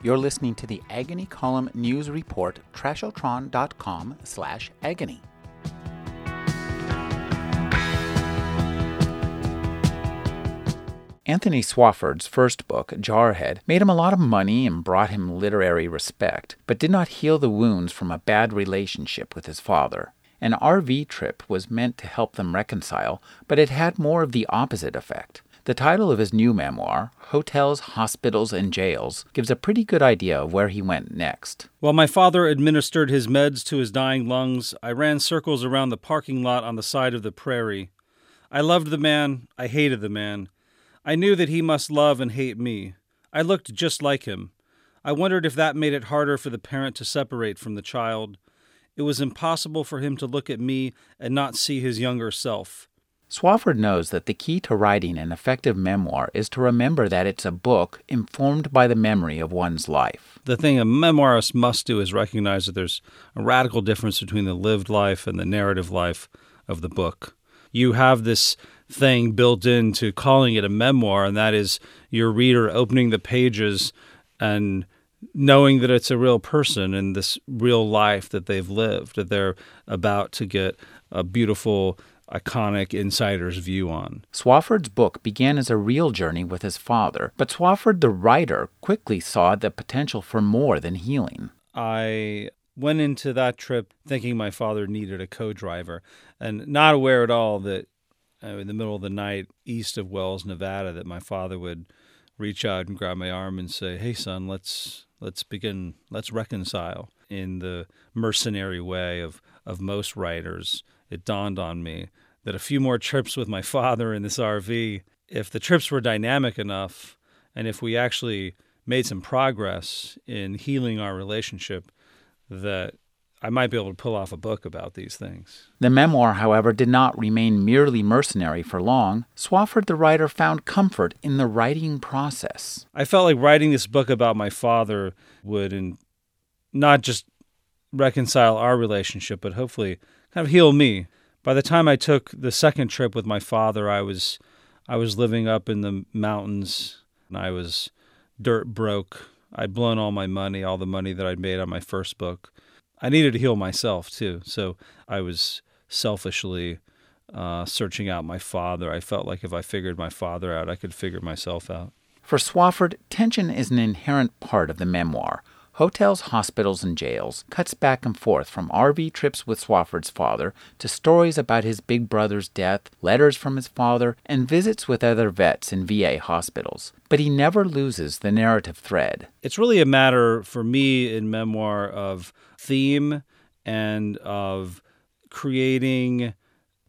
You're listening to the Agony Column News Report, trashotron.com slash agony. Anthony Swofford's first book, Jarhead, made him a lot of money and brought him literary respect, but did not heal the wounds from a bad relationship with his father. An RV trip was meant to help them reconcile, but it had more of the opposite effect. The title of his new memoir, Hotels, Hospitals, and Jails, gives a pretty good idea of where he went next. While my father administered his meds to his dying lungs, I ran circles around the parking lot on the side of the prairie. I loved the man, I hated the man. I knew that he must love and hate me. I looked just like him. I wondered if that made it harder for the parent to separate from the child. It was impossible for him to look at me and not see his younger self. Swofford knows that the key to writing an effective memoir is to remember that it's a book informed by the memory of one's life. The thing a memoirist must do is recognize that there's a radical difference between the lived life and the narrative life of the book. You have this thing built into calling it a memoir, and that is your reader opening the pages and knowing that it's a real person and this real life that they've lived, that they're about to get a beautiful, iconic insider's view on. Swofford's book began as a real journey with his father, but Swofford, the writer, quickly saw the potential for more than healing. I went into that trip thinking my father needed a co driver and not aware at all that uh, in the middle of the night east of Wells, Nevada, that my father would reach out and grab my arm and say, "Hey, son, let's let's begin, let's reconcile." In the mercenary way of of most writers, it dawned on me that a few more trips with my father in this RV, if the trips were dynamic enough, and if we actually made some progress in healing our relationship, that I might be able to pull off a book about these things. The memoir, however, did not remain merely mercenary for long. Swofford, the writer, found comfort in the writing process. I felt like writing this book about my father would in, not just reconcile our relationship, but hopefully kind of heal me. By the time I took the second trip with my father, I was I was living up in the mountains and I was dirt broke. I'd blown all my money, all the money that I'd made on my first book I needed to heal myself too. So I was selfishly uh, searching out my father. I felt like if I figured my father out, I could figure myself out. For Swofford, tension is an inherent part of the memoir. Hotels, Hospitals, and Jails cuts back and forth from RV trips with Swofford's father to stories about his big brother's death, letters from his father, and visits with other vets in VA hospitals. But he never loses the narrative thread. It's really a matter for me in memoir of theme and of creating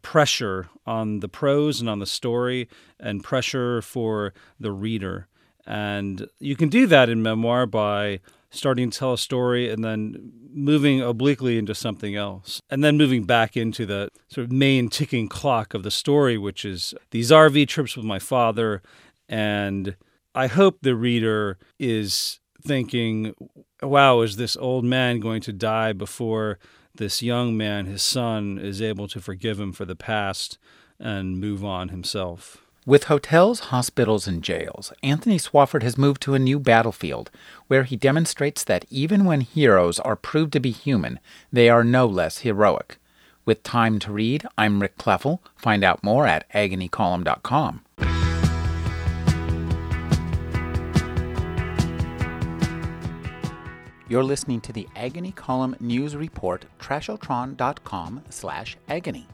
pressure on the prose and on the story and pressure for the reader. And you can do that in memoir by starting to tell a story and then moving obliquely into something else. And then moving back into the sort of main ticking clock of the story which is these RV trips with my father. And I hope the reader is thinking wow is this old man going to die before this young man his son is able to forgive him for the past and move on himself with hotels, hospitals, and jails, Anthony Swofford has moved to a new battlefield where he demonstrates that even when heroes are proved to be human, they are no less heroic. With time to read, I'm Rick Kleffel. Find out more at agonycolumn.com. You're listening to the Agony Column News Report, trashotron.com slash agony.